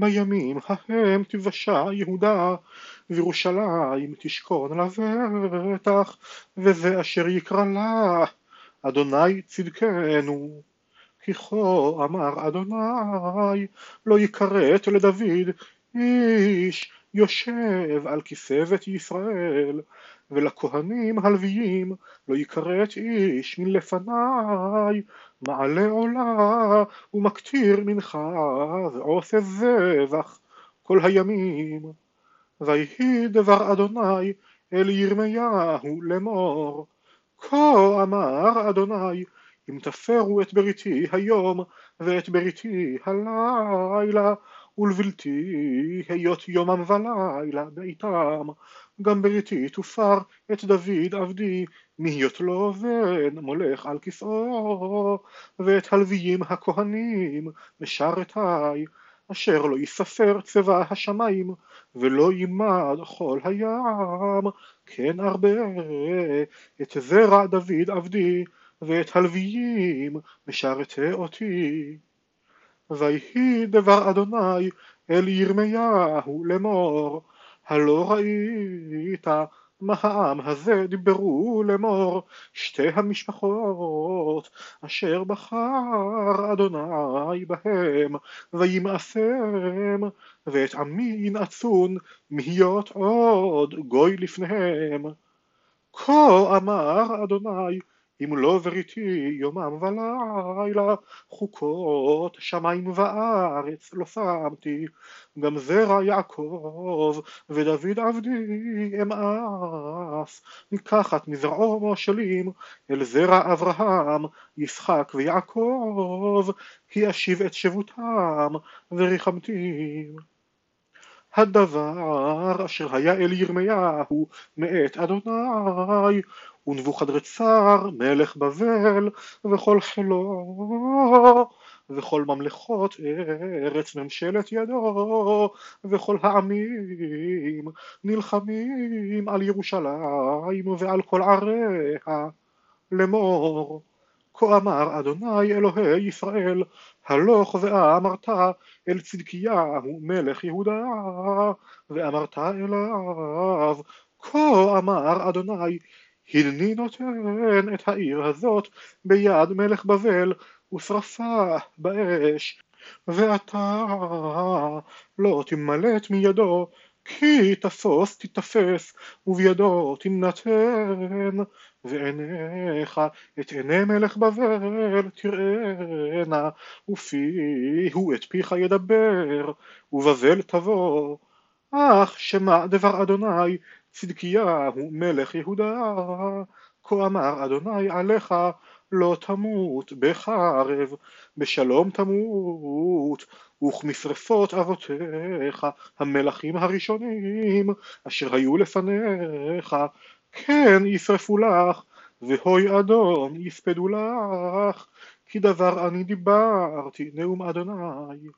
בימים ההם תיוושע יהודה וירושלים תשכון לבטח וזה אשר יקרא לה אדוני צדקנו כי כה אמר אדוני לא יכרת לדוד איש יושב על כיסא בית ישראל ולכהנים הלוויים לא יכרת איש מלפניי מעלה עולה ומקטיר מנחה ועושה זבח כל הימים. ויהי דבר אדוני אל ירמיהו לאמור כה אמר אדוני אם תפרו את בריתי היום ואת בריתי הלילה ולבלתי היות יומם ולילה בעיתם גם בריתי תופר את דוד עבדי מהיות לו בן מולך על כסאו ואת הלוויים הכהנים משרתי אשר לא יספר צבא השמיים ולא יימד כל הים. כן ארבה את זרע דוד עבדי ואת הלוויים משרתי אותי. ויהי דבר אדוני אל ירמיהו לאמור הלא ראית העם הזה דיברו לאמור שתי המשפחות אשר בחר אדוני בהם וימאסם ואת עמי ינעצון מהיות עוד גוי לפניהם. כה אמר אדוני אם לא בריתי יומם ולילה חוקות שמיים וארץ לא שמתי. גם זרע יעקב ודוד עבדי אמאס מקחת מזרעו מושלים אל זרע אברהם ישחק ויעקב כי אשיב את שבותם וריחמתים הדבר אשר היה אל ירמיהו מאת אדוני ונבוכדרצר מלך בבל וכל חילו וכל ממלכות ארץ ממשלת ידו וכל העמים נלחמים על ירושלים ועל כל עריה. לאמור כה אמר אדוני אלוהי ישראל הלוך ואמרת אל צדקיהו מלך יהודה ואמרת אליו כה אמר אדוני הנני נותן את העיר הזאת ביד מלך בבל ושרפה באש. ואתה לא תמלט מידו כי תפוס תתפס ובידו תינתן ועיניך את עיני מלך בבל תראנה ופיהו את פיך ידבר ובבל תבוא. אך שמע דבר אדוני צדקיהו מלך יהודה כה אמר אדוני עליך לא תמות בחרב בשלום תמות וכמשרפות אבותיך המלכים הראשונים אשר היו לפניך כן ישרפו לך והוי אדום יספדו לך כי דבר אני דיברתי נאום אדוני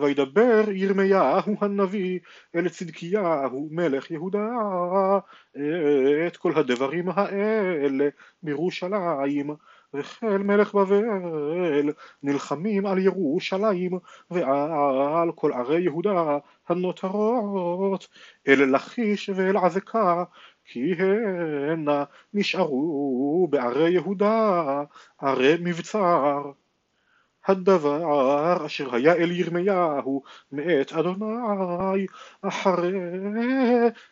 וידבר ירמיהו הנביא אל צדקיהו מלך יהודה את כל הדברים האלה בירושלים וחיל מלך בבל נלחמים על ירושלים ועל כל ערי יהודה הנותרות אל לכיש ואל עזקה כי הנה נשארו בערי יהודה ערי מבצר הדבר אשר היה אל ירמיהו מאת אדוני אחרי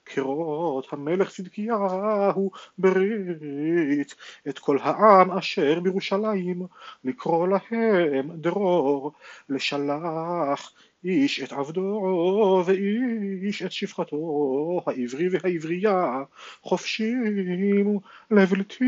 כרות המלך צדקיהו ברית את כל העם אשר בירושלים לקרוא להם דרור לשלח איש את עבדו ואיש את שפחתו העברי והעברייה חופשים לבלתי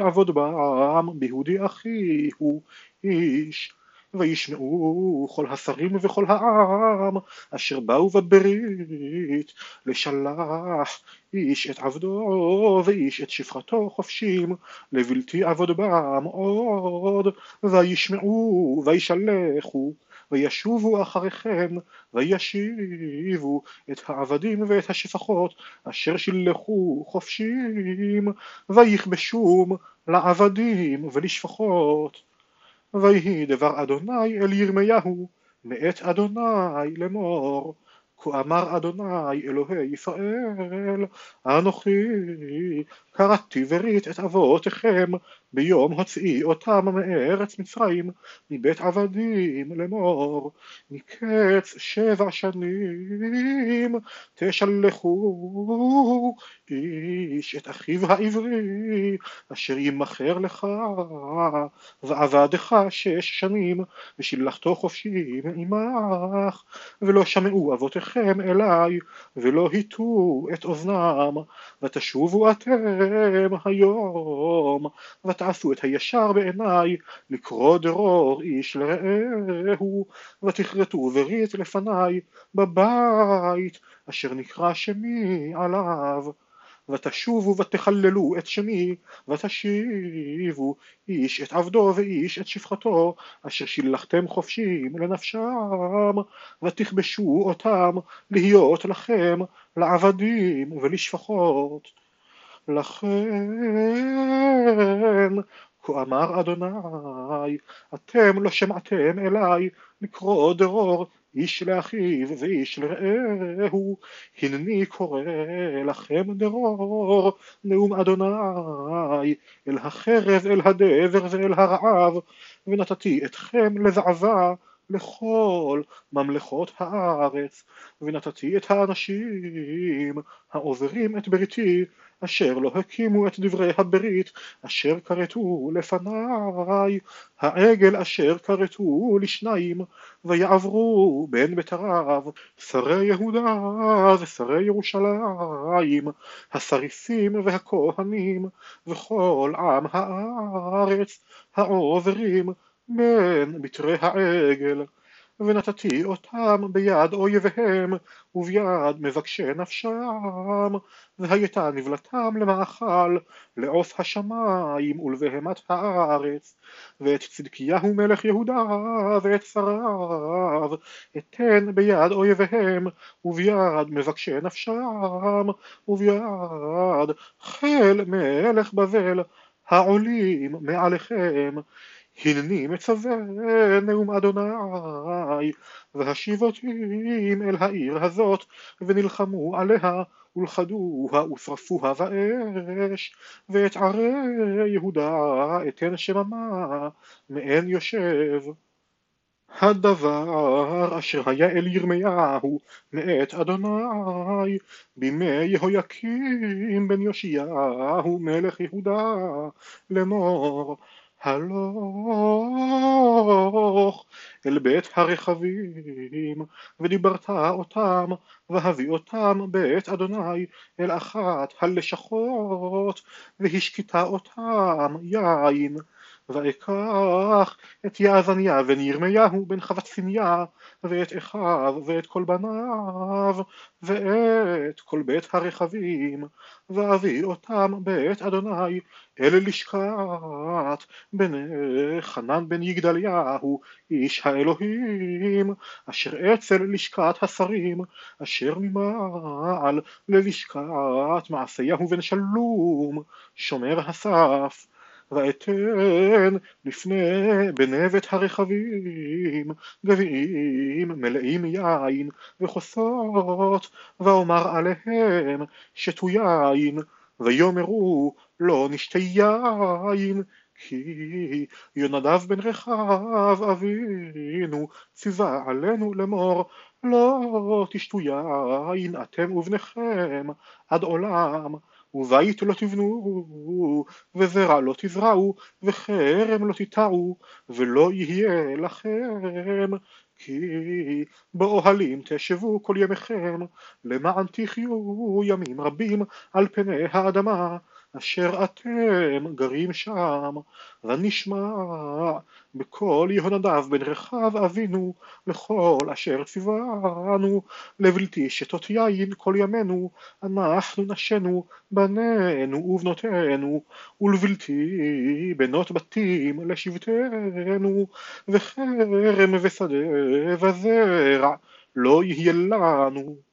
עבוד בם ביהודי אחי הוא איש וישמעו כל השרים וכל העם אשר באו בברית לשלח איש את עבדו ואיש את שפחתו חופשים לבלתי עבוד בם עוד וישמעו וישלחו וישובו אחריכם וישיבו את העבדים ואת השפחות אשר שילחו חופשים ויכבשום לעבדים ולשפחות ויהי דבר אדוני אל ירמיהו מאת אדוני לאמור כה אמר אדוני אלוהי ישראל אנוכי קראתי ברית את אבותיכם ביום הוציאי אותם מארץ מצרים מבית עבדים לאמור מקץ שבע שנים תשלחו איש את אחיו העברי אשר ימכר לך ועבדך שש שנים ושילחתו חופשי מעמך ולא שמעו אבותיכם אליי ולא הטו את אוזנם ותשובו אתם היום ותעשו את הישר בעיניי לקרוא דרור איש לרעהו ותכרתו ברית לפניי בבית אשר נקרא שמי עליו. ותשובו ותחללו את שמי ותשיבו איש את עבדו ואיש את שפחתו אשר שילחתם חופשים לנפשם ותכבשו אותם להיות לכם לעבדים ולשפחות לכן כה אמר אדוני אתם לא שמעתם אלי לקרוא דרור איש לאחיו ואיש לרעהו. הנני קורא לכם דרור נאום אדוני אל החרב אל הדבר ואל הרעב ונתתי אתכם לזעבה לכל ממלכות הארץ ונתתי את האנשים העוברים את בריתי אשר לא הקימו את דברי הברית אשר כרתו לפניי העגל אשר כרתו לשניים ויעברו בין בתריו שרי יהודה ושרי ירושלים השריפים והכהנים וכל עם הארץ העוברים בין בתרי העגל ונתתי אותם ביד אויביהם וביד מבקשי נפשם והייתה נבלתם למאכל לעוף השמיים ולבהמת הארץ ואת צדקיהו מלך יהודה ואת שריו אתן ביד אויביהם וביד מבקשי נפשם וביד חיל מלך בבל העולים מעליכם הנני מצווה נאום אדוני והשיבותים אל העיר הזאת ונלחמו עליה ולכדוה ושרפוה באש ואת ערי יהודה אתן שממה מעין יושב. הדבר אשר היה אל ירמיהו מאת אדוני בימי יהויקים בן יאשיהו מלך יהודה לאמור הלוך אל בית הרכבים ודיברת אותם והביא אותם בית אדוני אל אחת הלשכות והשקית אותם יין ואקח את יעזניה בן ירמיהו בן חבציניה ואת אחיו ואת כל בניו ואת כל בית הרכבים ואביא אותם בית אדוני אל לשכת בני חנן בן יגדליהו איש האלוהים אשר אצל לשכת השרים אשר ממעל ללשכת מעשיהו בן שלום שומר הסף ואתן לפני בנבט הרכבים גביעים מלאים יין וכוסות ואומר עליהם שתו יין ויאמרו לא נשתה יין כי יונדב בן רחב אבינו ציווה עלינו לאמור לא תשתו יין אתם ובניכם עד עולם ובית לא תבנו, וזרע לא תזרעו, וחרם לא תיטעו, ולא יהיה לכם, כי באוהלים תשבו כל ימיכם, למען תחיו ימים רבים על פני האדמה, אשר אתם גרים שם, ונשמע בקול יהונדב בן רחב אבינו לכל אשר ציוונו, לבלתי שתות יין כל ימינו, אנחנו נשנו בנינו ובנותינו, ולבלתי בנות בתים לשבטנו, וחרם ושדה וזרע לא יהיה לנו.